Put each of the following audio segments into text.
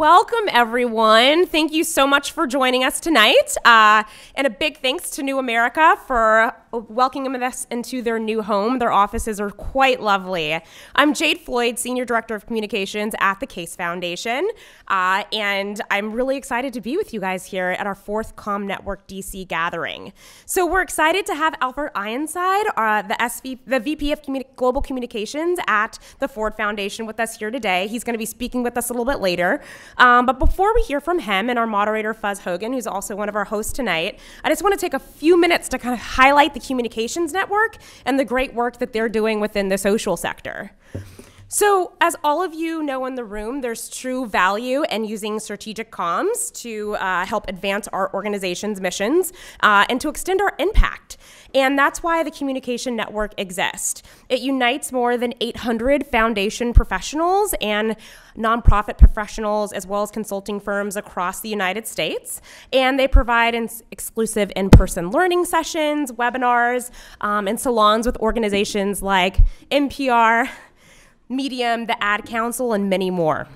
welcome everyone. Thank you so much for joining us tonight. Uh, and a big thanks to New America for welcoming us into their new home. Their offices are quite lovely. I'm Jade Floyd, Senior Director of Communications at the Case Foundation. Uh, and I'm really excited to be with you guys here at our fourth Com Network DC gathering. So we're excited to have Alfred Ironside, uh, the, SV, the VP of Communi- Global Communications at the Ford Foundation with us here today. He's going to be speaking with us a little bit later. Um, but before we hear from him and our moderator, Fuzz Hogan, who's also one of our hosts tonight, I just want to take a few minutes to kind of highlight the the Communications Network and the great work that they're doing within the social sector. So, as all of you know in the room, there's true value in using strategic comms to uh, help advance our organization's missions uh, and to extend our impact. And that's why the Communication Network exists. It unites more than 800 foundation professionals and nonprofit professionals, as well as consulting firms across the United States. And they provide exclusive in person learning sessions, webinars, um, and salons with organizations like NPR. Medium, the Ad Council, and many more.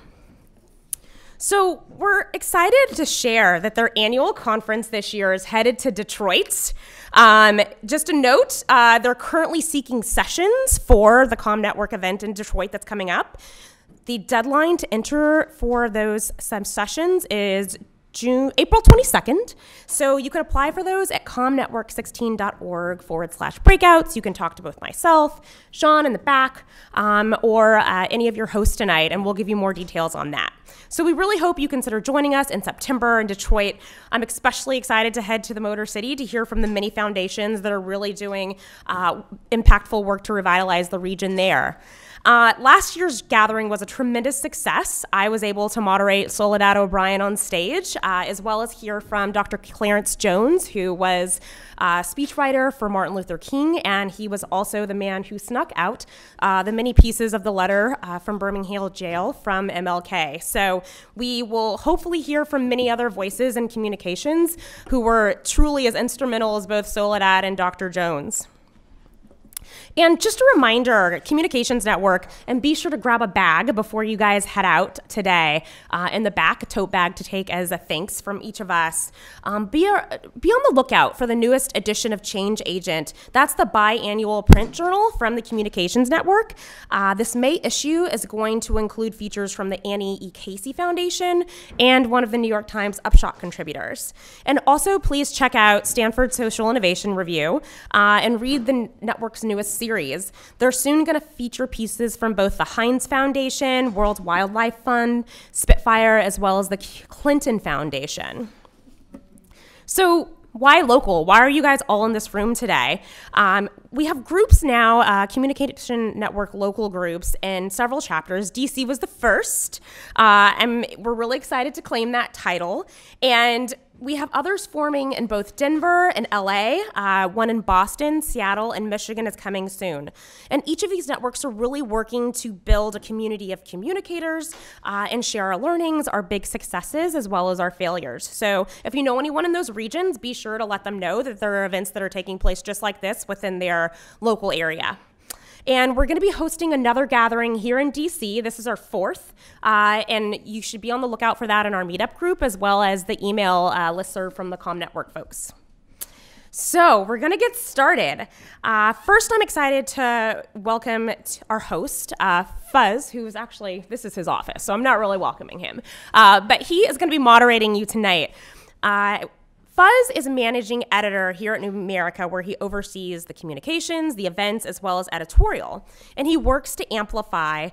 So, we're excited to share that their annual conference this year is headed to Detroit. Um, just a note, uh, they're currently seeking sessions for the Com Network event in Detroit that's coming up. The deadline to enter for those sessions is June, April 22nd. So you can apply for those at comnetwork16.org forward slash breakouts. You can talk to both myself, Sean in the back, um, or uh, any of your hosts tonight, and we'll give you more details on that. So we really hope you consider joining us in September in Detroit. I'm especially excited to head to the Motor City to hear from the many foundations that are really doing uh, impactful work to revitalize the region there. Uh, last year's gathering was a tremendous success. I was able to moderate Soledad O'Brien on stage, uh, as well as hear from Dr. Clarence Jones, who was a speechwriter for Martin Luther King, and he was also the man who snuck out uh, the many pieces of the letter uh, from Birmingham jail from MLK. So we will hopefully hear from many other voices and communications who were truly as instrumental as both Soledad and Dr. Jones. And just a reminder, Communications Network, and be sure to grab a bag before you guys head out today. Uh, in the back, a tote bag to take as a thanks from each of us. Um, be, a, be on the lookout for the newest edition of Change Agent. That's the biannual print journal from the Communications Network. Uh, this May issue is going to include features from the Annie E. Casey Foundation and one of the New York Times Upshot contributors. And also, please check out Stanford Social Innovation Review uh, and read the network's newest series. They're soon going to feature pieces from both the Heinz Foundation, World Wildlife Fund, Spitfire, as well as the Clinton Foundation. So, why local? Why are you guys all in this room today? Um, we have groups now, uh, Communication Network local groups in several chapters. DC was the first, uh, and we're really excited to claim that title. And we have others forming in both Denver and LA. Uh, one in Boston, Seattle, and Michigan is coming soon. And each of these networks are really working to build a community of communicators uh, and share our learnings, our big successes, as well as our failures. So if you know anyone in those regions, be sure to let them know that there are events that are taking place just like this within their local area. And we're going to be hosting another gathering here in DC. This is our fourth. Uh, and you should be on the lookout for that in our meetup group, as well as the email uh, listserv from the Com Network folks. So, we're going to get started. Uh, first, I'm excited to welcome our host, uh, Fuzz, who's actually, this is his office, so I'm not really welcoming him. Uh, but he is going to be moderating you tonight. Fuzz is managing editor here at New America, where he oversees the communications, the events, as well as editorial. And he works to amplify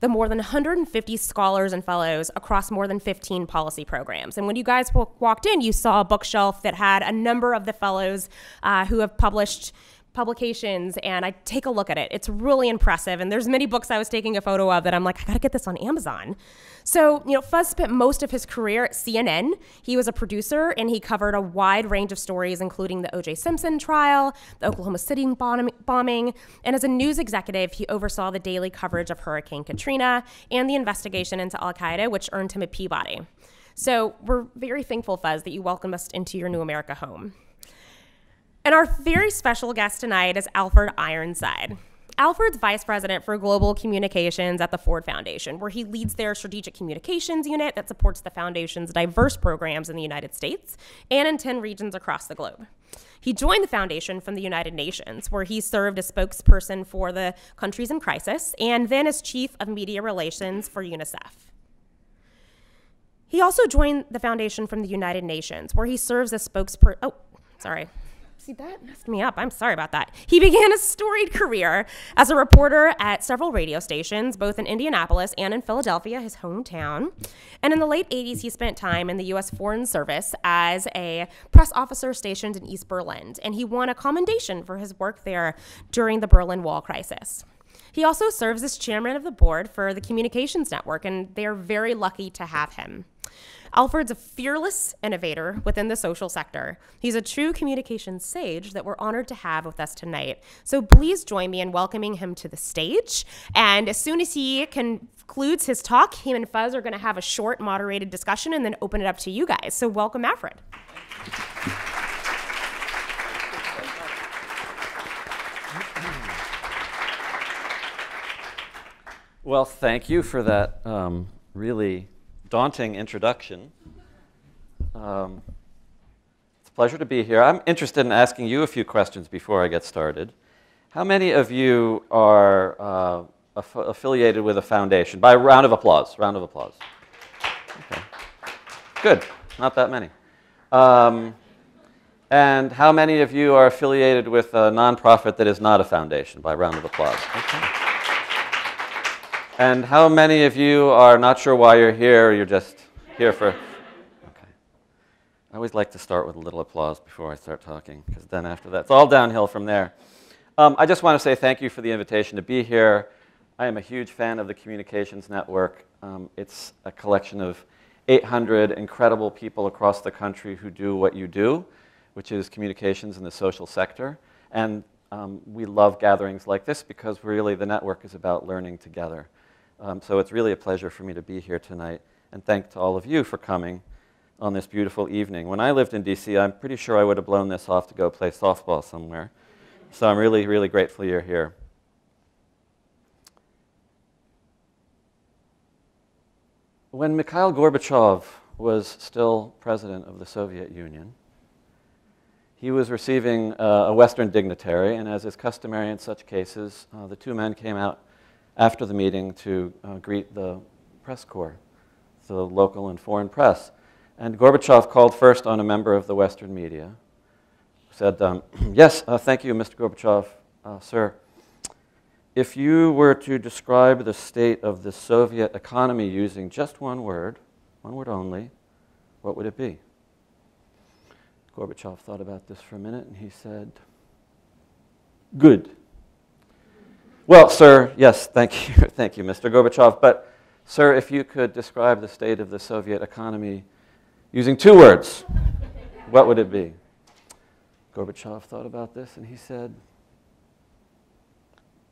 the more than 150 scholars and fellows across more than 15 policy programs. And when you guys walked in, you saw a bookshelf that had a number of the fellows uh, who have published publications and I take a look at it. It's really impressive. And there's many books I was taking a photo of that I'm like, I gotta get this on Amazon. So, you know, Fuzz spent most of his career at CNN. He was a producer and he covered a wide range of stories, including the O.J. Simpson trial, the Oklahoma City bombing, and as a news executive, he oversaw the daily coverage of Hurricane Katrina and the investigation into Al Qaeda, which earned him a Peabody. So, we're very thankful, Fuzz, that you welcomed us into your New America home. And our very special guest tonight is Alfred Ironside. Alfred's vice president for global communications at the Ford Foundation, where he leads their strategic communications unit that supports the foundation's diverse programs in the United States and in 10 regions across the globe. He joined the foundation from the United Nations, where he served as spokesperson for the countries in crisis and then as chief of media relations for UNICEF. He also joined the foundation from the United Nations, where he serves as spokesperson. Oh, sorry. See, that messed me up. I'm sorry about that. He began a storied career as a reporter at several radio stations, both in Indianapolis and in Philadelphia, his hometown. And in the late 80s, he spent time in the U.S. Foreign Service as a press officer stationed in East Berlin. And he won a commendation for his work there during the Berlin Wall crisis. He also serves as chairman of the board for the Communications Network, and they are very lucky to have him. Alfred's a fearless innovator within the social sector. He's a true communications sage that we're honored to have with us tonight. So please join me in welcoming him to the stage. And as soon as he concludes his talk, him and Fuzz are going to have a short, moderated discussion and then open it up to you guys. So welcome, Alfred. Well, thank you for that um, really daunting introduction. Um, it's a pleasure to be here. I'm interested in asking you a few questions before I get started. How many of you are uh, aff affiliated with a foundation? By a round of applause. Round of applause. Okay. Good. Not that many. Um, and how many of you are affiliated with a nonprofit that is not a foundation? By a round of applause. Okay. And how many of you are not sure why you're here? You're just here for. Okay. I always like to start with a little applause before I start talking, because then after that, it's all downhill from there. Um, I just want to say thank you for the invitation to be here. I am a huge fan of the Communications Network. Um, it's a collection of 800 incredible people across the country who do what you do, which is communications in the social sector. And um, we love gatherings like this because really the network is about learning together. Um, so it's really a pleasure for me to be here tonight. And thank to all of you for coming on this beautiful evening. When I lived in DC, I'm pretty sure I would have blown this off to go play softball somewhere. So I'm really, really grateful you're here. When Mikhail Gorbachev was still president of the Soviet Union, he was receiving uh, a Western dignitary, and as is customary in such cases, uh, the two men came out after the meeting to uh, greet the press corps, the local and foreign press. And Gorbachev called first on a member of the Western media, said, um, Yes, uh, thank you, Mr. Gorbachev, uh, sir. If you were to describe the state of the Soviet economy using just one word, one word only, what would it be? Gorbachev thought about this for a minute and he said, Good. Well, sir, yes, thank you, thank you, Mr. Gorbachev. But, sir, if you could describe the state of the Soviet economy using two words, what would it be? Gorbachev thought about this and he said,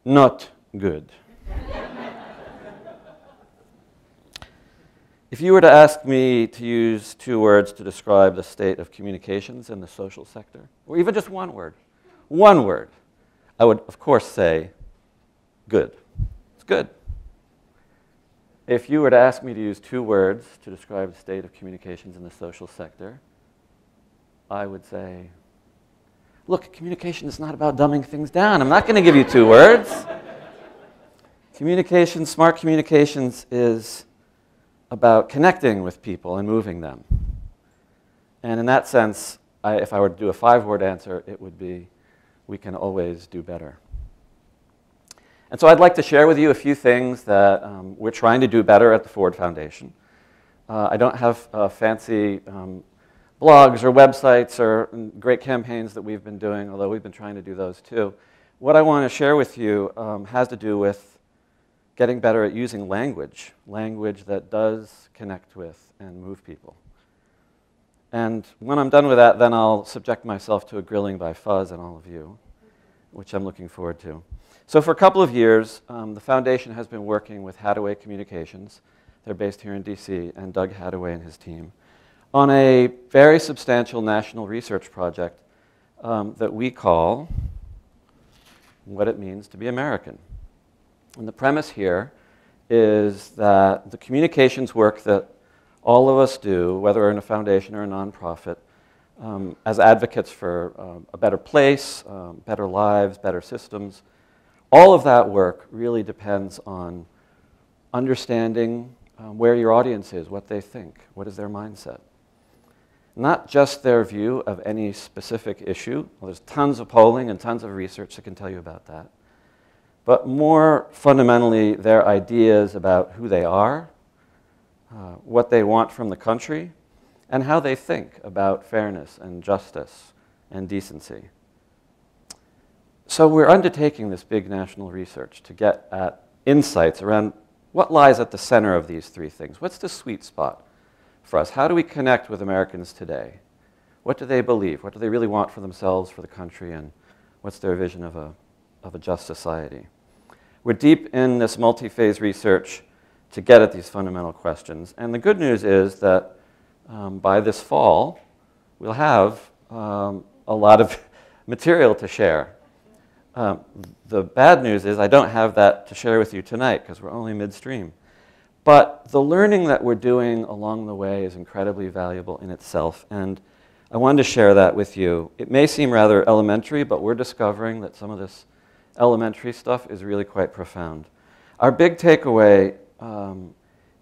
Not good. if you were to ask me to use two words to describe the state of communications in the social sector, or even just one word, one word, I would, of course, say good. It's good. If you were to ask me to use two words to describe the state of communications in the social sector, I would say, look, communication is not about dumbing things down. I'm not going to give you two words. Communication, smart communications is about connecting with people and moving them. And in that sense, I, if I were to do a five word answer, it would be we can always do better. And so I'd like to share with you a few things that um, we're trying to do better at the Ford Foundation. Uh, I don't have uh, fancy um, blogs or websites or great campaigns that we've been doing, although we've been trying to do those too. What I want to share with you um, has to do with getting better at using language, language that does connect with and move people. And when I'm done with that, then I'll subject myself to a grilling by Fuzz and all of you, which I'm looking forward to. So for a couple of years, um, the foundation has been working with Hattaway Communications. They're based here in DC, and Doug Hattaway and his team, on a very substantial national research project um, that we call what it means to be American. And the premise here is that the communications work that all of us do, whether in a foundation or a nonprofit, um, as advocates for uh, a better place, um, better lives, better systems, all of that work really depends on understanding um, where your audience is, what they think, what is their mindset. Not just their view of any specific issue. Well, there's tons of polling and tons of research that can tell you about that. But more fundamentally, their ideas about who they are, uh, what they want from the country, and how they think about fairness and justice and decency. So we're undertaking this big national research to get at insights around what lies at the center of these three things. What's the sweet spot for us? How do we connect with Americans today? What do they believe? What do they really want for themselves, for the country, and what's their vision of a, of a just society? We're deep in this multi phase research to get at these fundamental questions. And the good news is that um, by this fall, we'll have um, a lot of material to share. Um, the bad news is I don't have that to share with you tonight because we're only midstream. But the learning that we're doing along the way is incredibly valuable in itself. And I wanted to share that with you. It may seem rather elementary, but we're discovering that some of this elementary stuff is really quite profound. Our big takeaway um,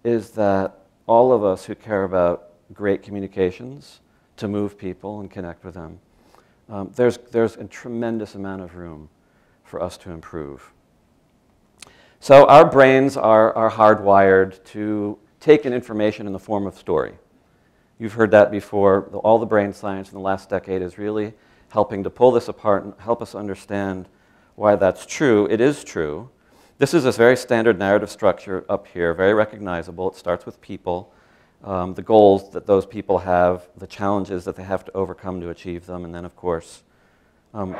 is that all of us who care about great communications to move people and connect with them, um, there's, there's a tremendous amount of room for us to improve. So our brains are, are hardwired to take in information in the form of story. You've heard that before. All the brain science in the last decade is really helping to pull this apart and help us understand why that's true. It is true. This is a very standard narrative structure up here, very recognizable. It starts with people, um, the goals that those people have, the challenges that they have to overcome to achieve them, and then, of course, um,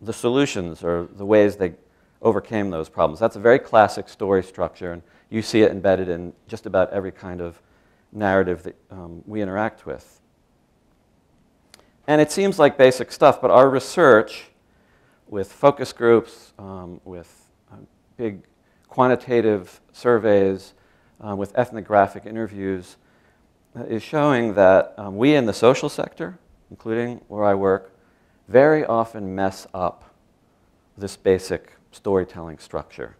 the solutions or the ways they overcame those problems. That's a very classic story structure, and you see it embedded in just about every kind of narrative that um, we interact with. And it seems like basic stuff, but our research with focus groups, um, with uh, big quantitative surveys, uh, with ethnographic interviews, uh, is showing that um, we in the social sector, including where I work, very often mess up this basic storytelling structure.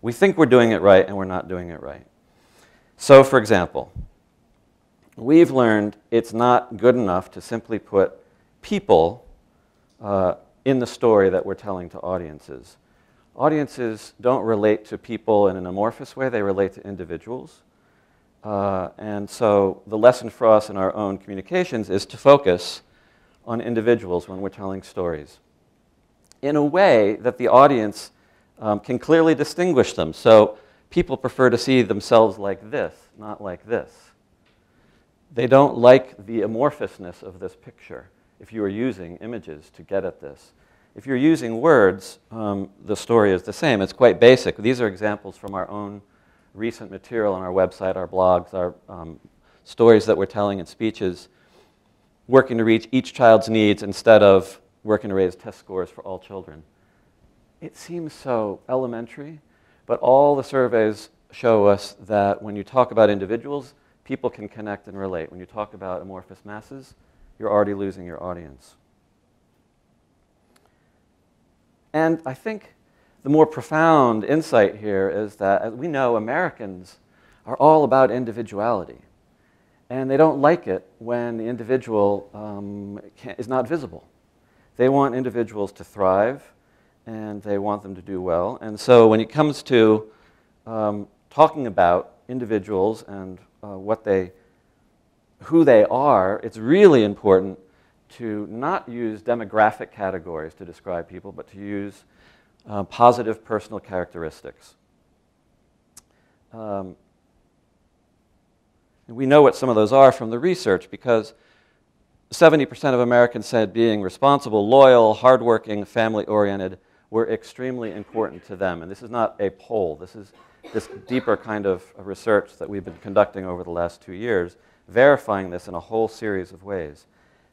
We think we're doing it right and we're not doing it right. So, for example, we've learned it's not good enough to simply put people uh, in the story that we're telling to audiences. Audiences don't relate to people in an amorphous way, they relate to individuals. Uh, and so the lesson for us in our own communications is to focus on individuals when we're telling stories in a way that the audience um, can clearly distinguish them. So people prefer to see themselves like this, not like this. They don't like the amorphousness of this picture if you are using images to get at this. If you're using words, um, the story is the same. It's quite basic. These are examples from our own recent material on our website, our blogs, our um, stories that we're telling in speeches, working to reach each child's needs instead of working to raise test scores for all children. It seems so elementary, but all the surveys show us that when you talk about individuals, people can connect and relate. When you talk about amorphous masses, you're already losing your audience. And I think the more profound insight here is that as we know Americans are all about individuality. And they don't like it when the individual um, is not visible. They want individuals to thrive and they want them to do well. And so when it comes to um, talking about individuals and uh, what they, who they are, it's really important to not use demographic categories to describe people, but to use uh, positive personal characteristics. Um, we know what some of those are from the research because 70% of Americans said being responsible, loyal, hardworking, family oriented were extremely important to them. And this is not a poll, this is this deeper kind of research that we've been conducting over the last two years, verifying this in a whole series of ways.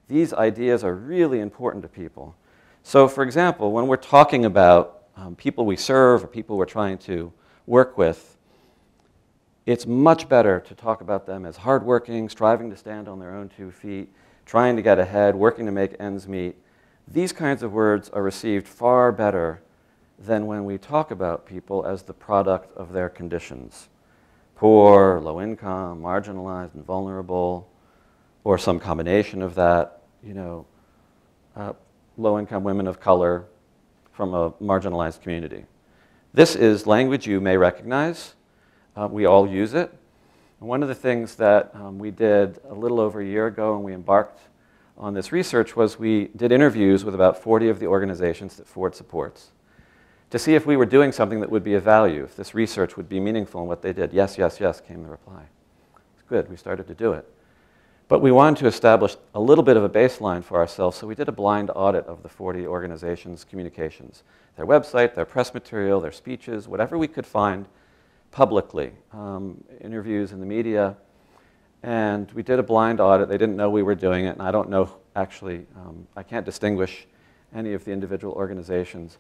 These ideas are really important to people. So, for example, when we're talking about um, people we serve or people we're trying to work with, it's much better to talk about them as hardworking, striving to stand on their own two feet, trying to get ahead, working to make ends meet. These kinds of words are received far better than when we talk about people as the product of their conditions poor, low income, marginalized, and vulnerable, or some combination of that, you know, uh, low income women of color from a marginalized community. This is language you may recognize. Uh, we all use it. And one of the things that um, we did a little over a year ago when we embarked on this research was we did interviews with about 40 of the organizations that Ford supports to see if we were doing something that would be of value, if this research would be meaningful in what they did. Yes, yes, yes, came the reply. It's good, we started to do it. But we wanted to establish a little bit of a baseline for ourselves, so we did a blind audit of the 40 organizations' communications their website, their press material, their speeches, whatever we could find publicly, um, interviews in the media. And we did a blind audit. They didn't know we were doing it, and I don't know actually, um, I can't distinguish any of the individual organizations.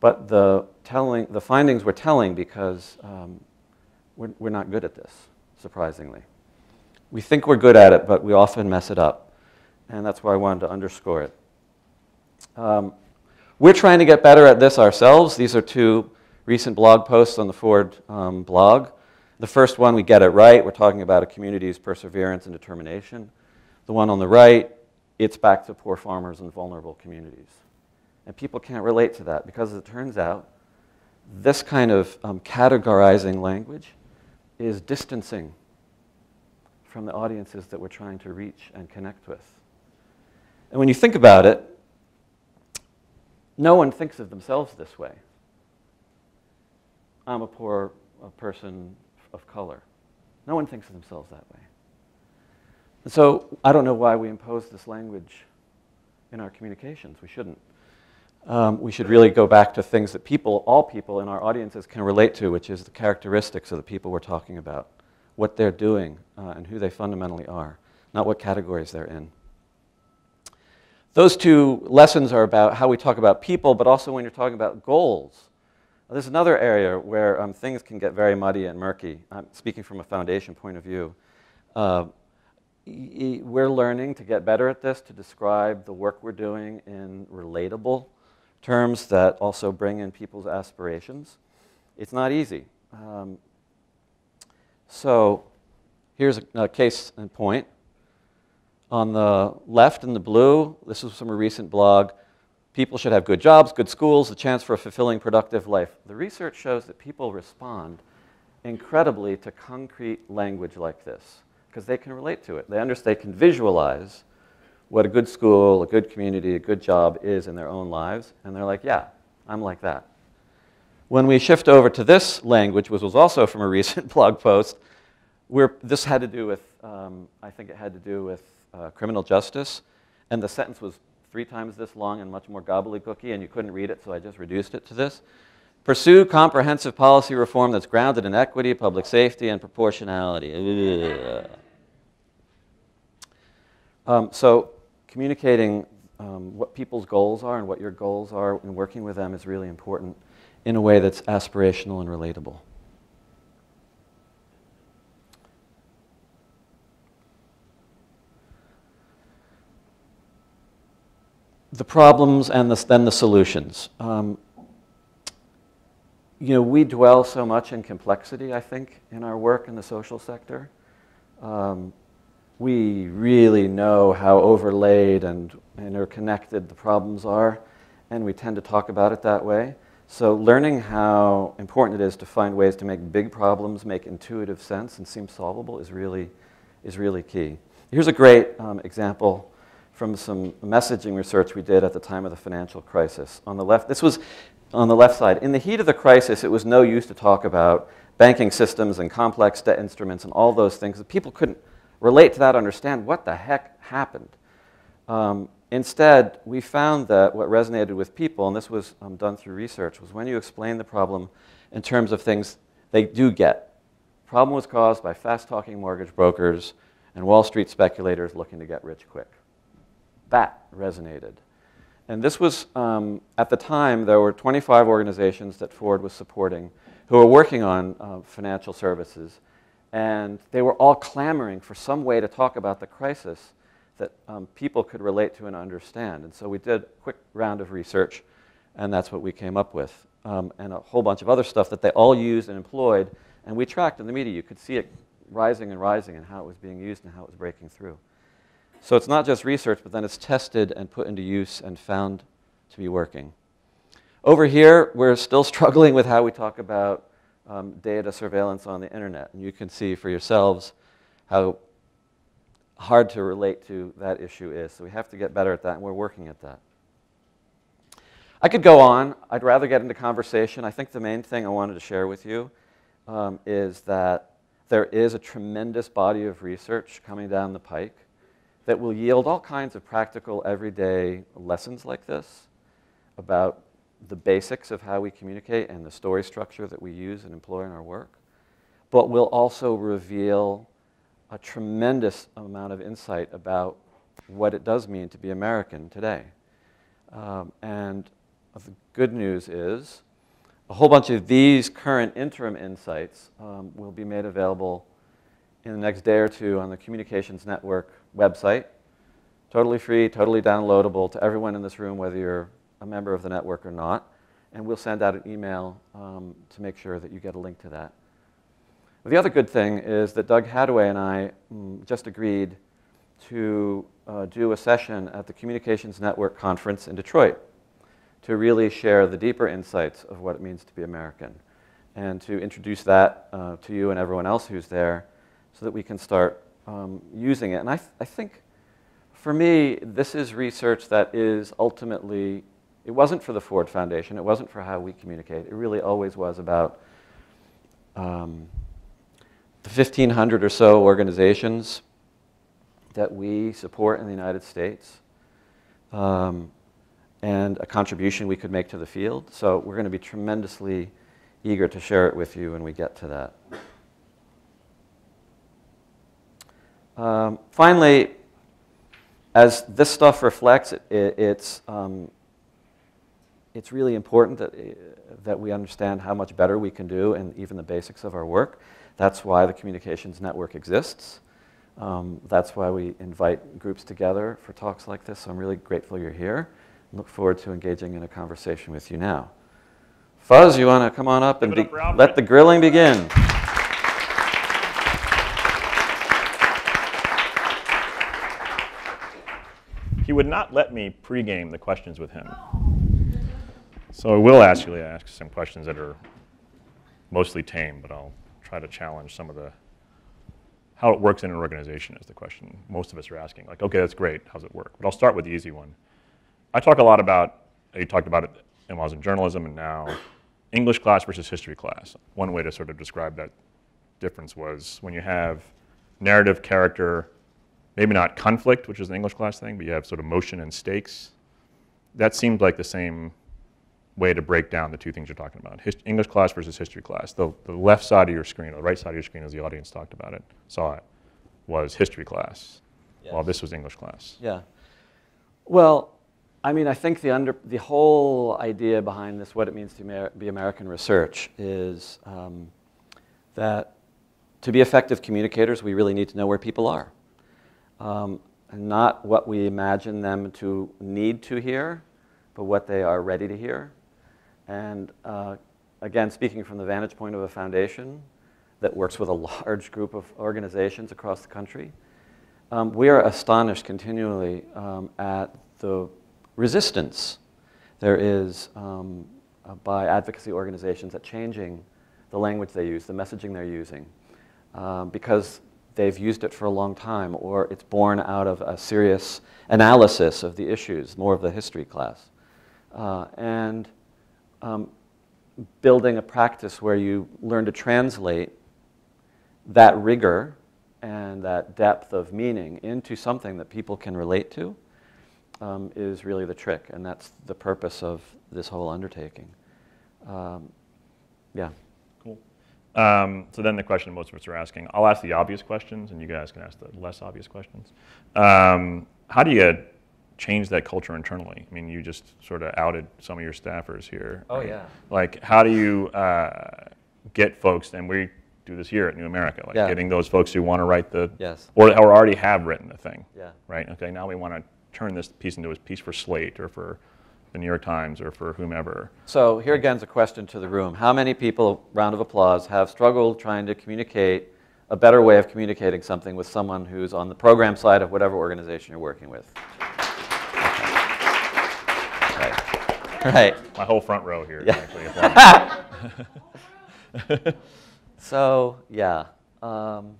But the, telling, the findings were telling because um, we're, we're not good at this, surprisingly. We think we're good at it, but we often mess it up. And that's why I wanted to underscore it. Um, we're trying to get better at this ourselves. These are two recent blog posts on the Ford um, blog. The first one, we get it right. We're talking about a community's perseverance and determination. The one on the right, it's back to poor farmers and vulnerable communities. And people can't relate to that because as it turns out this kind of um, categorizing language is distancing from the audiences that we're trying to reach and connect with. And when you think about it, no one thinks of themselves this way. I'm a poor a person of color. No one thinks of themselves that way. And so I don't know why we impose this language in our communications. We shouldn't um, we should really go back to things that people, all people in our audiences can relate to, which is the characteristics of the people we're talking about, what they're doing, uh, and who they fundamentally are, not what categories they're in. Those two lessons are about how we talk about people, but also when you're talking about goals. There's another area where um, things can get very muddy and murky. I'm speaking from a foundation point of view. Uh, we're learning to get better at this, to describe the work we're doing in relatable terms that also bring in people's aspirations. It's not easy. Um, so here's a, a, case in point. On the left in the blue, this is from a recent blog, people should have good jobs, good schools, a chance for a fulfilling, productive life. The research shows that people respond incredibly to concrete language like this because they can relate to it. They understand, they can visualize what a good school, a good community, a good job is in their own lives. And they're like, yeah, I'm like that. When we shift over to this language, which was also from a recent blog post, where this had to do with, um, I think it had to do with uh, criminal justice. And the sentence was three times this long and much more gobbledygooky, and you couldn't read it, so I just reduced it to this. Pursue comprehensive policy reform that's grounded in equity, public safety, and proportionality. Um, so communicating um, what people's goals are and what your goals are and working with them is really important in a way that's aspirational and relatable. The problems and the, then the solutions. Um, you know, we dwell so much in complexity, I think, in our work in the social sector. Um, we really know how overlaid and interconnected the problems are, and we tend to talk about it that way. So learning how important it is to find ways to make big problems make intuitive sense and seem solvable is really, is really key. Here's a great um, example from some messaging research we did at the time of the financial crisis. On the left, this was on the left side. In the heat of the crisis, it was no use to talk about banking systems and complex debt instruments and all those things. People couldn't relate to that, understand what the heck happened. Um, instead, we found that what resonated with people, and this was um, done through research, was when you explain the problem in terms of things they do get. The problem was caused by fast-talking mortgage brokers and Wall Street speculators looking to get rich quick. That resonated. and this was, um, at the time, there were 25 organizations that Ford was supporting who were working on uh, financial services. And they were all clamoring for some way to talk about the crisis that um, people could relate to and understand. And so we did a quick round of research, and that's what we came up with. Um, and a whole bunch of other stuff that they all used and employed, and we tracked in the media. You could see it rising and rising and how it was being used and how it was breaking through. So it's not just research, but then it's tested and put into use and found to be working. Over here, we're still struggling with how we talk about um, data surveillance on the internet. And you can see for yourselves how hard to relate to that issue is. So we have to get better at that, and we're working at that. I could go on. I'd rather get into conversation. I think the main thing I wanted to share with you um, is that there is a tremendous body of research coming down the pike that will yield all kinds of practical, everyday lessons like this about the basics of how we communicate and the story structure that we use and employ in our work, but will also reveal a tremendous amount of insight about what it does mean to be American today. Um, and the good news is a whole bunch of these current interim insights um, will be made available in the next day or two on the Communications Network website. Totally free, totally downloadable to everyone in this room, whether you're a member of the network or not. And we'll send out an email um, to make sure that you get a link to that. The other good thing is that Doug Hattaway and I mm, just agreed to uh, do a session at the Communications Network conference in Detroit to really share the deeper insights of what it means to be American and to introduce that uh, to you and everyone else who's there so that we can start um, using it. And I, th I think for me, this is research that is ultimately it wasn't for the Ford Foundation. It wasn't for how we communicate. It really always was about um, the 1,500 or so organizations that we support in the United States um, and a contribution we could make to the field. So we're going to be tremendously eager to share it with you when we get to that. Um, finally, as this stuff reflects, it, it, it's um, it's really important that, uh, that we understand how much better we can do in even the basics of our work. That's why the Communications Network exists. Um, that's why we invite groups together for talks like this. So I'm really grateful you're here. And look forward to engaging in a conversation with you now. Fuzz, you want to come on up and be, let the grilling begin? He would not let me pregame the questions with him. So I will actually ask some questions that are mostly tame, but I'll try to challenge some of the, how it works in an organization is the question most of us are asking. Like, okay, that's great, how's it work? But I'll start with the easy one. I talk a lot about, you talked about it when I was in journalism and now, English class versus history class. One way to sort of describe that difference was when you have narrative, character, maybe not conflict, which is an English class thing, but you have sort of motion and stakes. That seemed like the same way to break down the two things you're talking about. Hist English class versus history class. The, the left side of your screen, or the right side of your screen as the audience talked about it, saw it, was history class, yes. while this was English class. Yeah. Well, I mean, I think the, under, the whole idea behind this, what it means to Amer be American research, is um, that to be effective communicators, we really need to know where people are. Um, not what we imagine them to need to hear, but what they are ready to hear. And uh, again, speaking from the vantage point of a foundation that works with a large group of organizations across the country, um, we are astonished continually um, at the resistance there is um, uh, by advocacy organizations at changing the language they use, the messaging they're using, um, because they've used it for a long time or it's born out of a serious analysis of the issues, more of the history class. Uh, and um, building a practice where you learn to translate that rigor and that depth of meaning into something that people can relate to um, is really the trick, and that's the purpose of this whole undertaking. Um, yeah. Um, so then the question most of us are asking, I'll ask the obvious questions, and you guys can ask the less obvious questions. Um, how do you change that culture internally? I mean, you just sort of outed some of your staffers here. Oh, right? yeah. Like, how do you uh, get folks, and we do this here at New America, like Yeah. getting those folks who want to write the, Yes. or, or already have written the thing. Yeah. Right? Okay, now we want to turn this piece into a piece for Slate or for the New York Times or for whomever. So here again is a question to the room. How many people, round of applause, have struggled trying to communicate a better way of communicating something with someone who's on the program side of whatever organization you're working with? Okay. Right. Right. My whole front row here. Yeah. Actually. So, yeah. Um,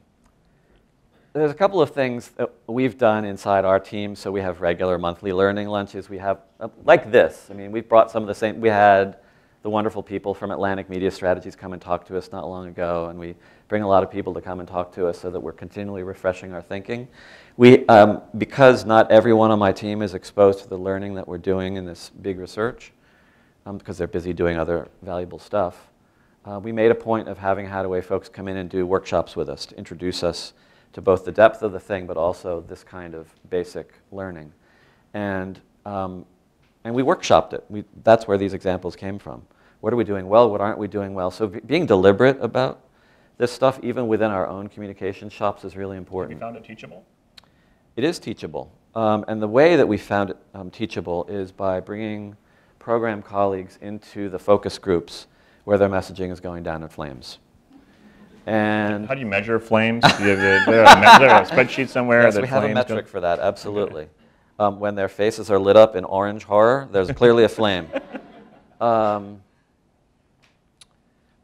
there's a couple of things that we've done inside our team. So we have regular monthly learning lunches. We have, uh, like this. I mean, we've brought some of the same, we had the wonderful people from Atlantic Media Strategies come and talk to us not long ago. And we bring a lot of people to come and talk to us so that we're continually refreshing our thinking. We, um, because not everyone on my team is exposed to the learning that we're doing in this big research, um, because they're busy doing other valuable stuff, uh, we made a point of having Hattaway folks come in and do workshops with us to introduce us to both the depth of the thing, but also this kind of basic learning. And, um, and we workshopped it. We, that's where these examples came from. What are we doing well? What aren't we doing well? So be- being deliberate about this stuff, even within our own communication shops, is really Have you found it teachable? It is teachable. Um, and the way that we found it um, teachable is by bringing program colleagues into the focus groups where their messaging is going down in flames. And How do you measure flames? Do you have, is a, there a spreadsheet somewhere yes, that we have a flames go- metric for that, absolutely. Um, when their faces are lit up in orange horror, there's clearly a flame. Um,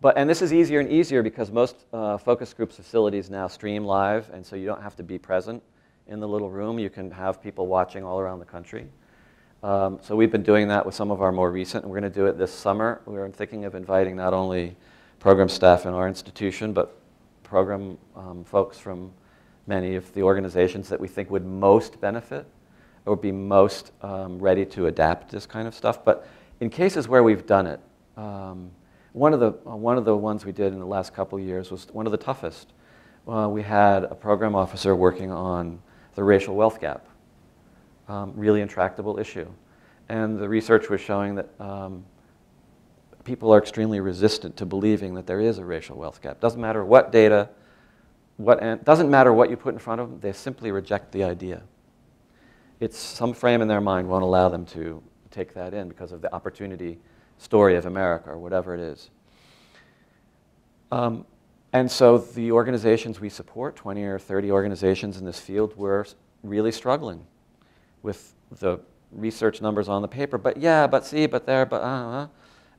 but, and this is easier and easier because most uh, focus groups facilities now stream live, and so you don't have to be present in the little room. You can have people watching all around the country. Um, so we've been doing that with some of our more recent, and we're going to do it this summer. We're thinking of inviting not only program staff in our institution, but program um, folks from many of the organizations that we think would most benefit or be most um, ready to adapt this kind of stuff. But in cases where we've done it, um, one of the uh, one of the ones we did in the last couple of years was one of the toughest. Uh, we had a program officer working on the racial wealth gap, um, really intractable issue, and the research was showing that um, people are extremely resistant to believing that there is a racial wealth gap. Doesn't matter what data, what doesn't matter what you put in front of them. They simply reject the idea. It's some frame in their mind won't allow them to take that in because of the opportunity story of America or whatever it is. Um, and so the organizations we support, 20 or 30 organizations in this field, were really struggling with the research numbers on the paper. But yeah, but see, but there, but uh, uh.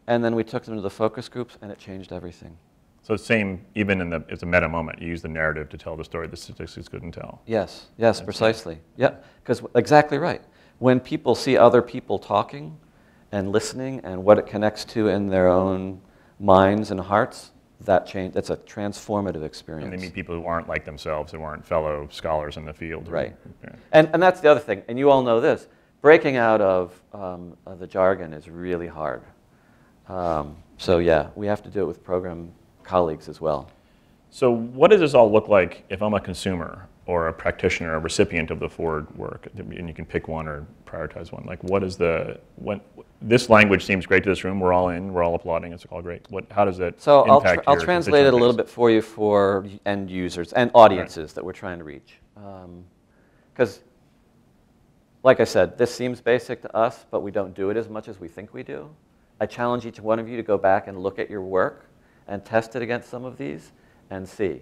And then we took them to the focus groups and it changed everything. So same, even in the, it's a meta moment. You use the narrative to tell the story the statistics couldn't tell. Yes, yes, precisely. Yeah, because exactly right. When people see other people talking and listening and what it connects to in their own minds and hearts, that change, that's a transformative experience. And they meet people who aren't like themselves, who aren't fellow scholars in the field. Right. Yeah. And, and that's the other thing, and you all know this breaking out of, um, of the jargon is really hard. Um, so, yeah, we have to do it with program colleagues as well. So what does this all look like if I'm a consumer or a practitioner, a recipient of the Ford work, and you can pick one or prioritize one? Like what is the, what, this language seems great to this room, we're all in, we're all applauding, it's all great. What, how does it So, I'll, tr- I'll translate it a little bit for you for end users and audiences that we're trying to reach. Because, like I said, this seems basic to us, but we don't do it as much as we think we do. I challenge each one of you to go back and look at your work and test it against some of these and see.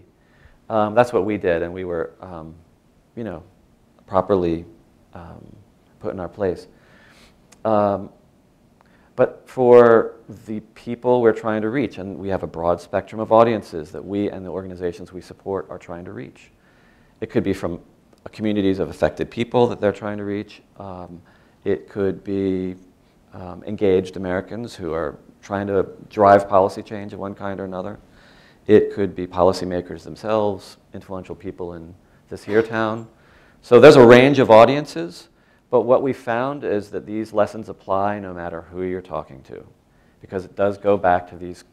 Um, that's what we did, and we were, um, you know, properly um, put in our place. Um, but for the people we're trying to reach, and we have a broad spectrum of audiences that we and the organizations we support are trying to reach. It could be from communities of affected people that they're trying to reach. Um, it could be um, engaged Americans who are trying to drive policy change of one kind or another. It could be policymakers themselves, influential people in this here town. So there's a range of audiences, but what we found is that these lessons apply no matter who you're talking to, because it does go back to these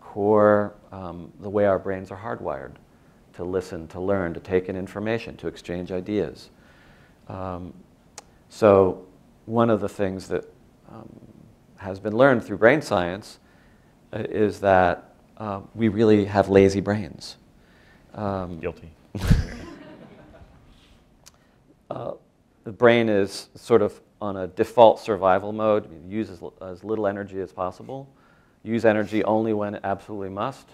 core, um, the way our brains are hardwired to listen, to learn, to take in information, to exchange ideas. Um, So one of the things that um, has been learned through brain science uh, is that uh, we really have lazy brains. Um, Guilty. uh, the brain is sort of on a default survival mode, use as, as little energy as possible, use energy only when it absolutely must.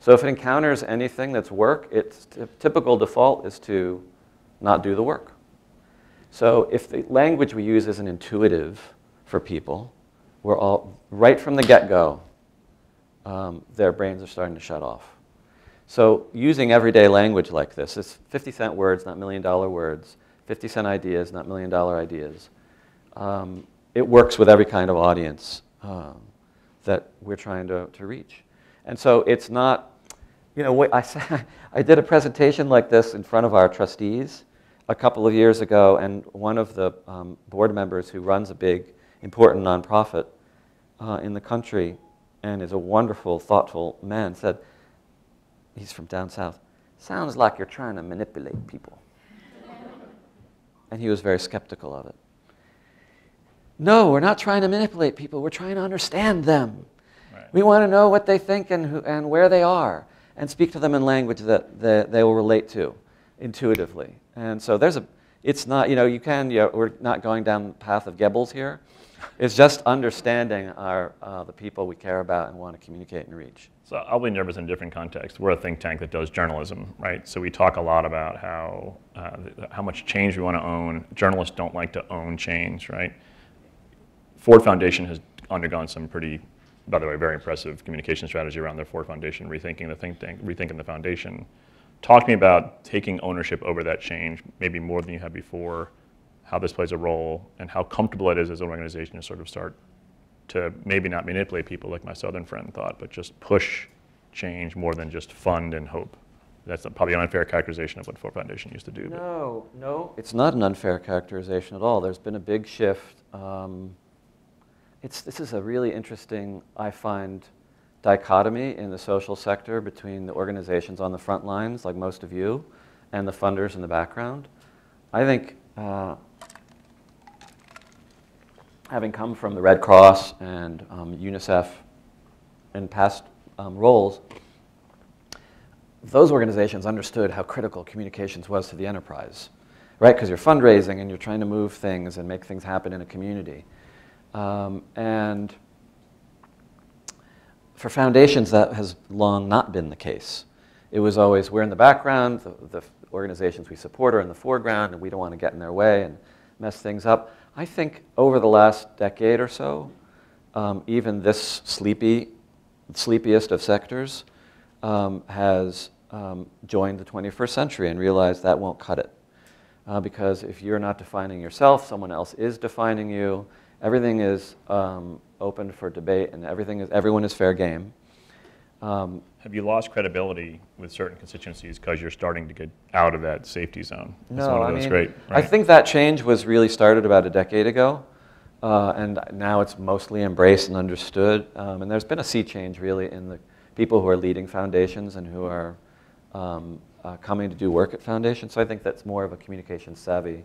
So if it encounters anything that's work, its typical default is to not do the work. So if the language we use isn't intuitive for people, we're all, right from the get-go, um, their brains are starting to shut off. So using everyday language like this, it's 50 cent words, not million dollar words, 50 cent ideas, not million dollar ideas. Um, it works with every kind of audience um, that we're trying to, to reach. And so it's not, you know, I, I did a presentation like this in front of our trustees a couple of years ago, and one of the um, board members who runs a big, important nonprofit uh, in the country and is a wonderful, thoughtful man said, he's from down south, sounds like you're trying to manipulate people. and he was very skeptical of it. No, we're not trying to manipulate people, we're trying to understand them. Right. We want to know what they think and, who, and where they are and speak to them in language that they, they will relate to intuitively. And so there's a, it's not, you know, you can, you know, we're not going down the path of Goebbels here. It's just understanding our, uh, the people we care about and want to communicate and reach. So I'll be nervous in a different context. We're a think tank that does journalism, right? So we talk a lot about how, uh, how much change we want to own. Journalists don't like to own change, right? Ford Foundation has undergone some pretty, by the way, very impressive communication strategy around their Ford Foundation, rethinking the think tank, rethinking the foundation. Talk to me about taking ownership over that change, maybe more than you had before, how this plays a role, and how comfortable it is as an organization to sort of start to maybe not manipulate people like my southern friend thought, but just push change more than just fund and hope. That's probably an unfair characterization of what Ford Foundation used to do. No, but. no, it's not an unfair characterization at all. There's been a big shift. Um, it's, this is a really interesting, I find, dichotomy in the social sector between the organizations on the front lines, like most of you, and the funders in the background. I think uh, having come from the Red Cross and um, UNICEF in past um, roles, those organizations understood how critical communications was to the enterprise, right? Because you're fundraising and you're trying to move things and make things happen in a community. Um, and for foundations, that has long not been the case. It was always, we're in the background, the, the organizations we support are in the foreground, and we don't want to get in their way and mess things up. I think over the last decade or so, um, even this sleepy, sleepiest of sectors um, has um, joined the 21st century and realized that won't cut it. Uh, because if you're not defining yourself, someone else is defining you. Everything is um, open for debate, and everything is, everyone is fair game. Um, Have you lost credibility with certain constituencies because you're starting to get out of that safety zone? That's no, I mean, great, right? I think that change was really started about a decade ago, uh, and now it's mostly embraced and understood. Um, and there's been a sea change really in the people who are leading foundations and who are um, uh, coming to do work at foundations. So I think that's more of a communication savvy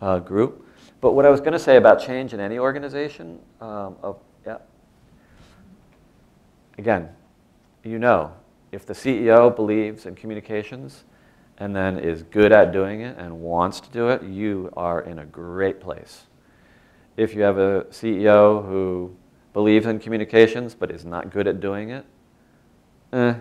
uh, group. But what I was going to say about change in any organization, um, of, yeah, again, you know, if the CEO believes in communications and then is good at doing it and wants to do it, you are in a great place. If you have a CEO who believes in communications but is not good at doing it, eh,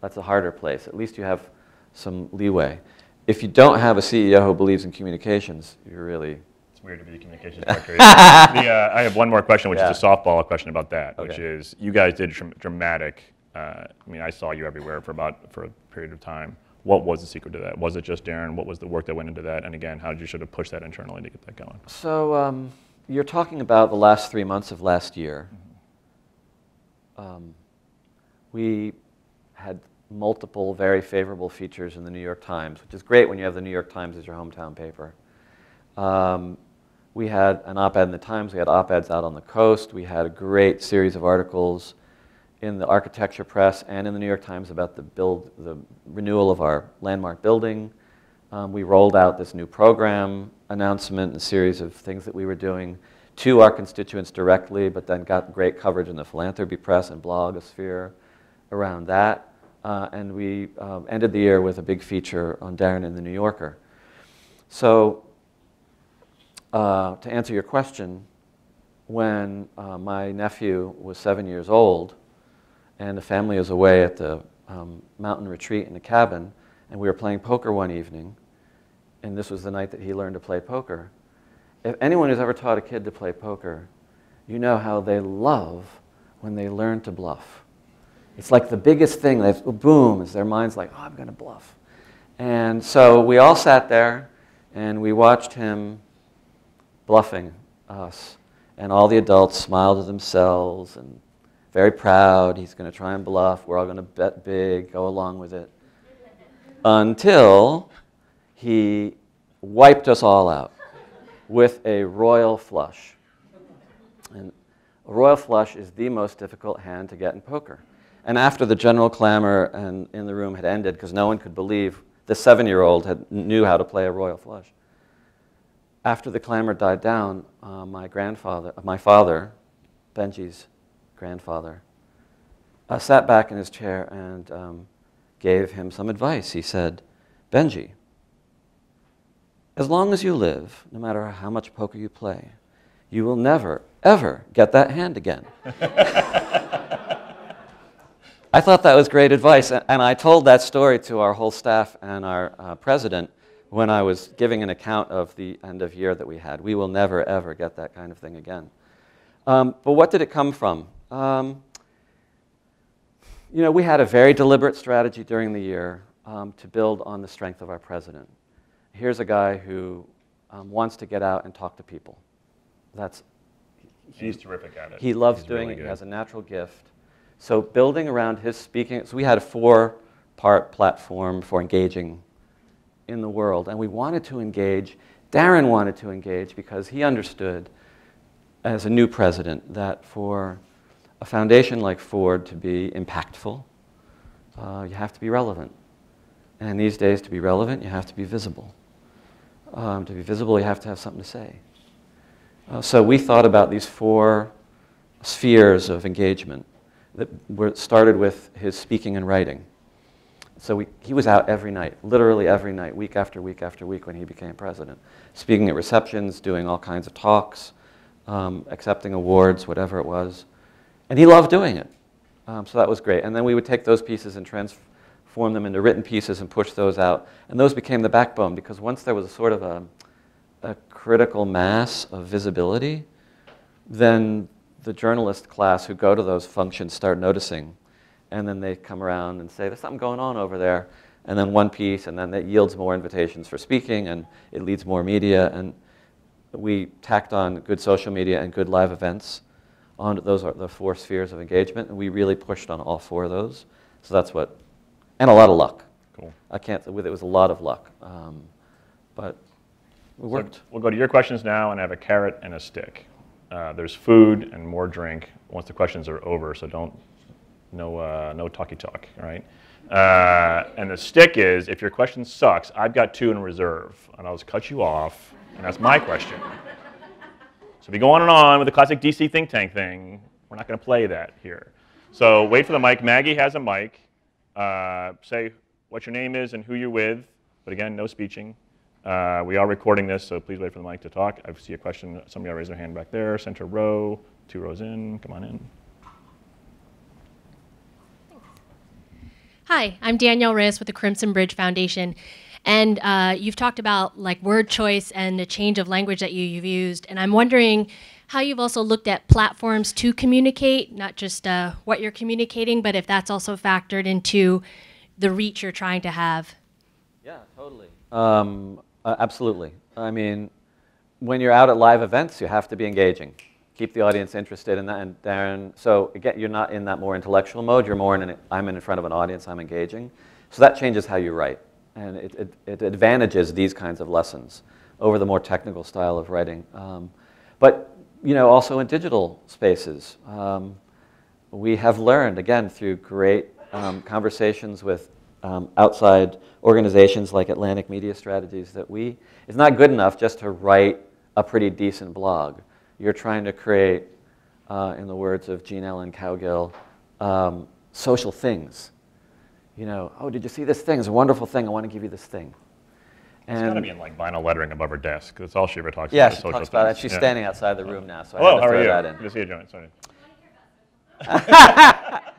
that's a harder place. At least you have some leeway. If you don't have a CEO who believes in communications, you're really it's weird to be the communications director. the, uh, I have one more question, which yeah. is a softball question about that, okay. which is you guys did dramatic I mean, I saw you everywhere for about for a period of time. What was the secret to that? Was it just Darren? What was the work that went into that? And again, how did you sort of push that internally to get that going? So um, you're talking about the last three months of last year. Mm-hmm. Um, we had multiple very favorable features in the New York Times, which is great when you have the New York Times as your hometown paper. Um, we had an op-ed in the Times. We had op-eds out on the coast. We had a great series of articles in the architecture press and in the New York Times about the build, the renewal of our landmark building. Um, we rolled out this new program announcement, a series of things that we were doing to our constituents directly, but then got great coverage in the philanthropy press and blogosphere around that. Uh, and we um, ended the year with a big feature on Darren in the New Yorker. So, uh, to answer your question, when uh, my nephew was seven years old and the family was away at the um, mountain retreat in a cabin, and we were playing poker one evening, and this was the night that he learned to play poker. If anyone who's ever taught a kid to play poker, you know how they love when they learn to bluff. It's like the biggest thing. They boom, as their mind's like, oh, I'm going to bluff. And so we all sat there and we watched him bluffing us. And all the adults smiled to themselves and very proud. He's going to try and bluff. We're all going to bet big, go along with it. Until he wiped us all out with a royal flush. And a royal flush is the most difficult hand to get in poker. And after the general clamor and in the room had ended, because no one could believe the seven-year-old knew how to play a royal flush. After the clamor died down, uh, my grandfather, my father, Benji's grandfather, uh, sat back in his chair and um, gave him some advice. He said, Benji, as long as you live, no matter how much poker you play, you will never, ever get that hand again. I thought that was great advice, and I told that story to our whole staff and our uh, president when I was giving an account of the end of year that we had. We will never, ever get that kind of thing again. Um, but what did it come from? Um, you know, we had a very deliberate strategy during the year um, to build on the strength of our president. Here's a guy who um, wants to get out and talk to people. That's he, he's terrific at it. He loves he's doing really it. Good. He has a natural gift. So building around his speaking, so we had a four-part platform for engaging in the world, and we wanted to engage. Darren wanted to engage because he understood, as a new president, that for a foundation like Ford to be impactful, uh, you have to be relevant. And these days, to be relevant, you have to be visible. Um, to be visible, you have to have something to say. Uh, so we thought about these four spheres of engagement that were started with his speaking and writing. So we, he was out every night, literally every night, week after week after week when he became president, speaking at receptions, doing all kinds of talks, um, accepting awards, whatever it was. And he loved doing it. Um, so that was great. And then we would take those pieces and transform them into written pieces and push those out. And those became the backbone because once there was a sort of a, a critical mass of visibility, then the journalist class who go to those functions start noticing. And then they come around and say, there's something going on over there. And then one piece, and then that yields more invitations for speaking, and it leads more media. And we tacked on good social media and good live events. On those are the four spheres of engagement, and we really pushed on all four of those. So that's what, and a lot of luck. Cool. I can't, with it was a lot of luck. Um, but So worked. we'll go to your questions now, and I have a carrot and a stick. Uh, there's food and more drink once the questions are over, so don't, no, uh, no talky talk, all right? Uh, and the stick is, if your question sucks, I've got two in reserve, and I'll just cut you off, and that's my question. So if you go on and on with the classic DC think tank thing, we're not going to play that here. So wait for the mic. Maggie has a mic. Uh, say what your name is and who you're with, but again, no speeching. Uh, we are recording this, so please wait for the mic to talk. I see a question. Somebody raised their hand back there. Center row, two rows in. Come on in. Hi, I'm Danielle Reyes with the Crimsonbridge Foundation. And uh, you've talked about like word choice and the change of language that you, you've used. And I'm wondering how you've also looked at platforms to communicate, not just uh, what you're communicating, but if that's also factored into the reach you're trying to have. Yeah, totally. Um, uh, absolutely. I mean, when you're out at live events, you have to be engaging. Keep the audience interested in that. And Darren, so again, you're not in that more intellectual mode. You're more in an, I'm in front of an audience, I'm engaging. So that changes how you write. And it, it, it advantages these kinds of lessons over the more technical style of writing. Um, but, you know, also in digital spaces, um, we have learned, again, through great um, conversations with um, outside organizations like Atlantic Media Strategies that we, it's not good enough just to write a pretty decent blog. You're trying to create, uh, in the words of Jean Ellen Cowgill, um, social things. You know, oh, did you see this thing? It's a wonderful thing. I want to give you this thing. It's got to be in like vinyl lettering above her desk. That's all she ever talks yeah, about. she social talks about it. She's Yeah. standing outside the room now, so I Hello, had to how throw are you? that in. Good to see you, Joan. Sorry.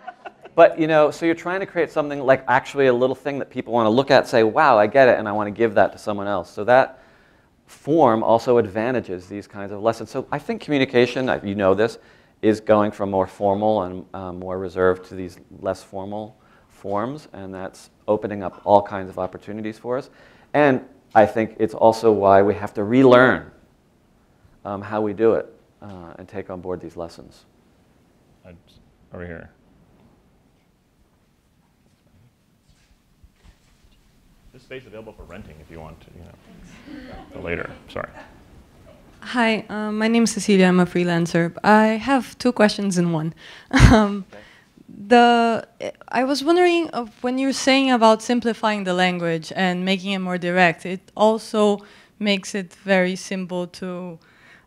But you know, so you're trying to create something like actually a little thing that people want to look at, say, "Wow, I get it," and I want to give that to someone else. So that form also advantages these kinds of lessons. So I think communication, uh, you know this, is going from more formal and um, more reserved to these less formal forms, and that's opening up all kinds of opportunities for us. And I think it's also why we have to relearn um, how we do it uh, and take on board these lessons. Over here. This space is available for renting if you want to, you know, for later. Sorry. Hi, um, my name is Cecilia. I'm a freelancer. I have two questions in one. um, the I was wondering of when you're saying about simplifying the language and making it more direct, it also makes it very simple to.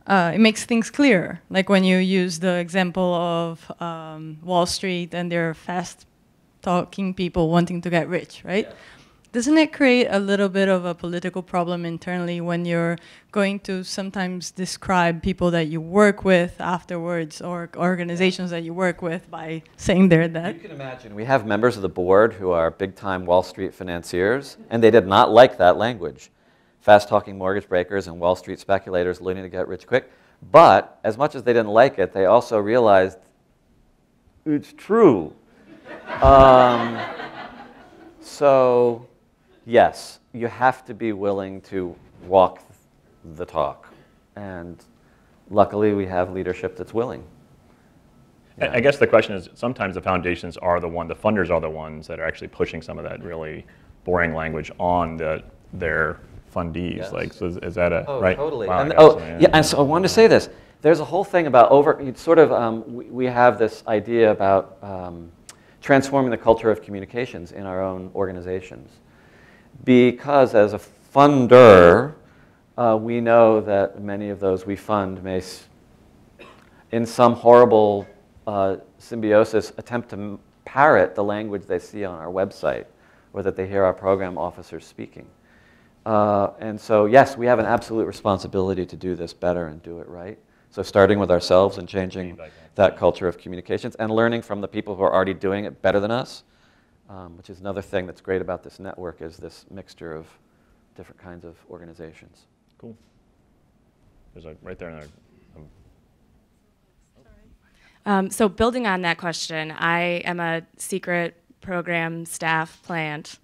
Uh, it makes things clearer. Like when you use the example of um, Wall Street and their fast-talking people wanting to get rich, right? Doesn't it create a little bit of a political problem internally when you're going to sometimes describe people that you work with afterwards or organizations that you work with by saying they're that? You can imagine we have members of the board who are big time Wall Street financiers, and they did not like that language. Fast talking mortgage breakers and Wall Street speculators looking to get rich quick. But as much as they didn't like it, they also realized it's true. um, so, yes, you have to be willing to walk the talk. And luckily, we have leadership that's willing. I- I guess the question is, sometimes the foundations are the one, the funders are the ones that are actually pushing some of that really boring language on the, their fundees. Yes. Like, so is, is that a, Oh, right? totally. Wow, and, oh, yeah. and so I wanted to say this. There's a whole thing about over, it's sort of, um, we, we have this idea about um, transforming the culture of communications in our own organizations. Because as a funder, uh, we know that many of those we fund may, s- in some horrible uh, symbiosis, attempt to m- parrot the language they see on our website or that they hear our program officers speaking. Uh, and so, yes, we have an absolute responsibility to do this better and do it right. So, starting with ourselves and changing that culture of communications and learning from the people who are already doing it better than us, um, which is another thing that's great about this network is this mixture of different kinds of organizations. Cool. There's a, right there in there. um, Um, so building on that question, I am a secret program staff plant.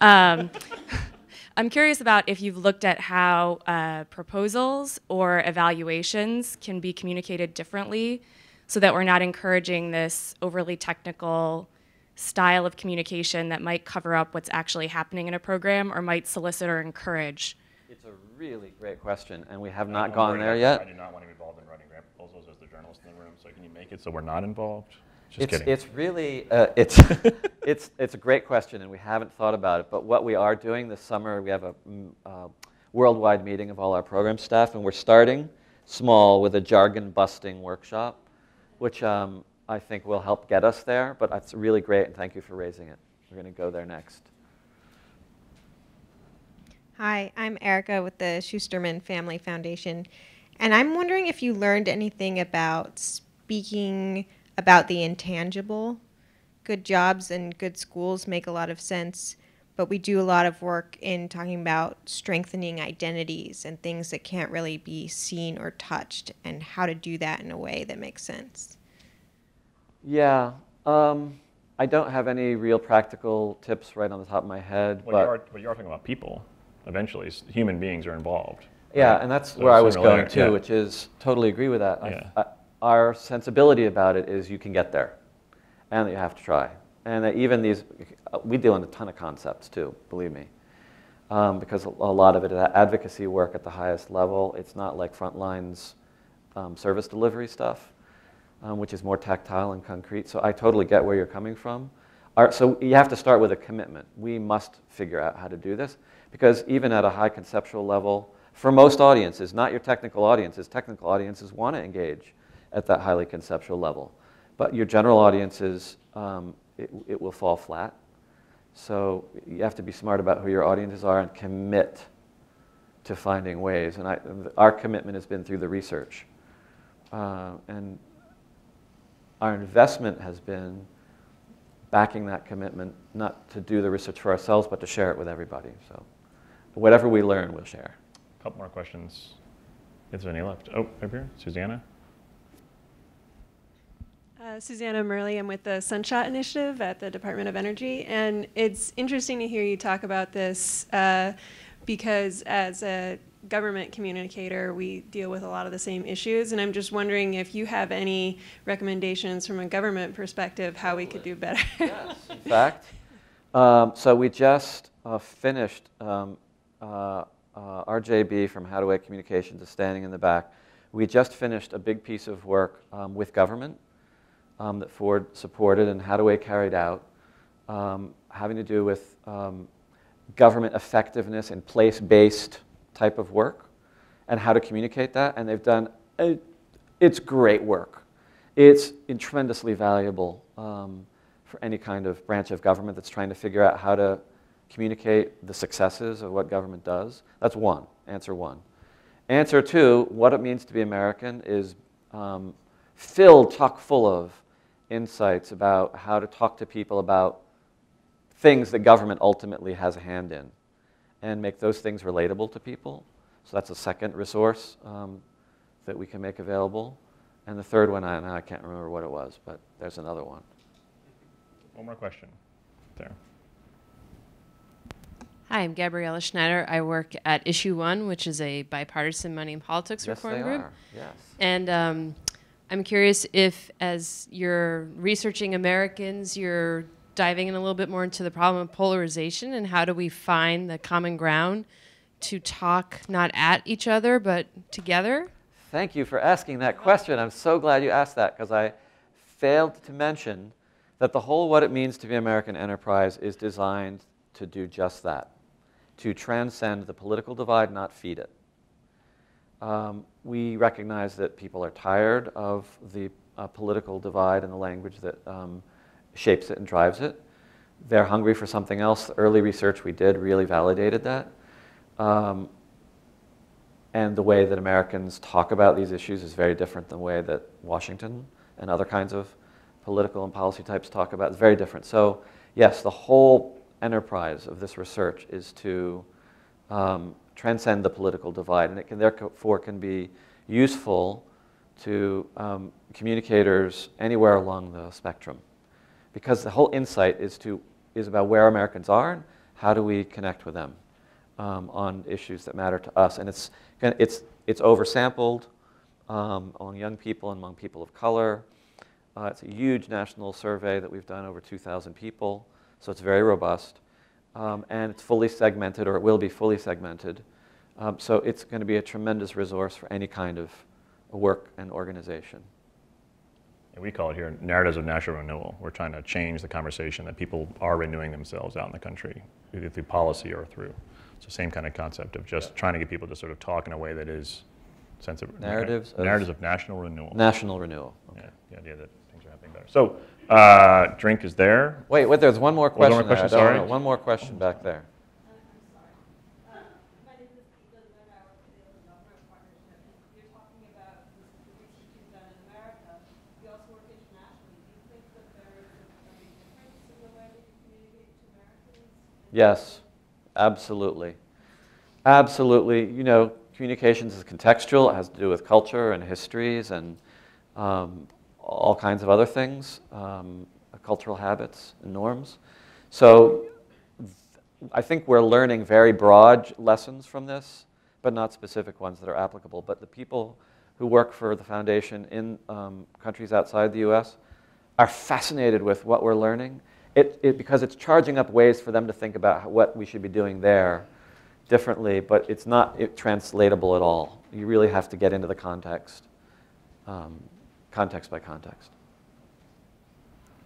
Um, I'm curious about if you've looked at how uh, proposals or evaluations can be communicated differently so that we're not encouraging this overly technical style of communication that might cover up what's actually happening in a program or might solicit or encourage. It's a really great question, and we have I'm not gone there yet. I do not want to be involved in writing grant proposals as the journalist in the room, so can you make it so we're not involved? Just it's, kidding. it's really uh, it's, it's, it's a great question, and we haven't thought about it. But what we are doing this summer, we have a mm, uh, worldwide meeting of all our program staff, and we're starting small with a jargon busting workshop, which um, I think will help get us there. But that's really great, and thank you for raising it. We're going to go there next. Hi, I'm Erica with the Schusterman Family Foundation, and I'm wondering if you learned anything about speaking about the intangible. Good jobs and good schools make a lot of sense, but we do a lot of work in talking about strengthening identities and things that can't really be seen or touched, and how to do that in a way that makes sense. Yeah, um, I don't have any real practical tips right on the top of my head. Well, but you are, but you are talking about people. Eventually, human beings are involved. Yeah, right? and that's So where I was going later- to, yeah. which is totally agree with that. Yeah. I- our sensibility about it is you can get there, and that you have to try. And that even these, we deal in a ton of concepts too, believe me, um, because a a lot of it is advocacy work at the highest level. It's not like front lines um, service delivery stuff, um, which is more tactile and concrete. So I totally get where you're coming from. Our, so you have to start with a commitment. We must figure out how to do this because even at a high conceptual level, for most audiences, not your technical audiences, technical audiences want to engage at that highly conceptual level. But your general audiences, um, it, it will fall flat. So you have to be smart about who your audiences are and commit to finding ways. And I, our commitment has been through the research. Uh, and our investment has been backing that commitment, not to do the research for ourselves, but to share it with everybody. So whatever we learn, we'll share. A couple more questions. Is there any left? Oh, over here, Susanna. Uh, Susanna Murley. I'm with the Sunshot Initiative at the Department of Energy. And it's interesting to hear you talk about this uh, because as a government communicator, we deal with a lot of the same issues. And I'm just wondering if you have any recommendations from a government perspective how we could do better. yes, in fact. Um, so we just uh, finished, um, uh, uh RJB from Hattaway Communications is standing in the back. We just finished a big piece of work um, with government um, that Ford supported and Hattaway carried out, um, having to do with um, government effectiveness and place-based type of work and how to communicate that. And they've done, a, it's great work. It's tremendously valuable um, for any kind of branch of government that's trying to figure out how to communicate the successes of what government does. That's one, answer one. Answer two, what it means to be American is um, filled, chock full of insights about how to talk to people about things that government ultimately has a hand in and make those things relatable to people. So that's a second resource um, that we can make available. And the third one, I, I can't remember what it was, but there's another one. One more question. There. Hi, I'm Gabriella Schneider. I work at Issue One, which is a bipartisan money and politics yes, reform they group. Are. Yes. And um, I'm curious if, as you're researching Americans, you're diving in a little bit more into the problem of polarization and how do we find the common ground to talk not at each other but together? Thank you for asking that question. I'm so glad you asked that because I failed to mention that the whole What It Means to Be American enterprise is designed to do just that, to transcend the political divide, not feed it. Um, we recognize that people are tired of the uh, political divide and the language that um, shapes it and drives it. They're hungry for something else. The early research we did really validated that. Um, and the way that Americans talk about these issues is very different than the way that Washington and other kinds of political and policy types talk about. It's very different. So yes, the whole enterprise of this research is to um, transcend the political divide, and it can therefore can be useful to um, communicators anywhere along the spectrum because the whole insight is, to, is about where Americans are and how do we connect with them um, on issues that matter to us. And it's, it's, it's oversampled um, among young people and among people of color. Uh, it's a huge national survey that we've done over 2,000 people, so it's very robust. Um, and it's fully segmented, or it will be fully segmented. Um, so it's going to be a tremendous resource for any kind of work and organization we call it here narratives of national renewal. We're trying to change the conversation that people are renewing themselves out in the country, either through policy or through. It's the same kind of concept of just yeah. trying to get people to sort of talk in a way that is sensitive. Narratives okay. Narratives of national renewal. National renewal. Okay. Yeah, the idea that things are happening better. So, uh, drink is there. Wait, wait. There's one more question. One more question. Sorry. One more question back there. Yes, absolutely. Absolutely. You know, communications is contextual. It has to do with culture and histories and um, all kinds of other things, um, cultural habits and norms. So I think we're learning very broad lessons from this, but not specific ones that are applicable. But the people who work for the foundation in um, countries outside the US are fascinated with what we're learning it, it, because it's charging up ways for them to think about what we should be doing there differently, but it's not it, translatable at all. You really have to get into the context, um, context by context.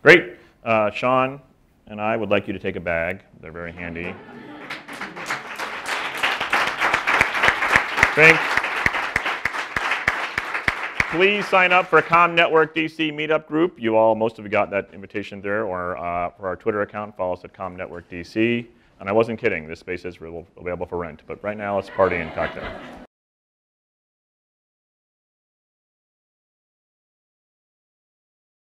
Great. Uh, Sean, and I would like you to take a bag. They're very handy. Think. Please sign up for Com Network DC meetup group. You all, most of you got that invitation there, or uh, for our Twitter account, follow us at Com Network DC. And I wasn't kidding, this space is available for rent. But right now, it's party and cocktail.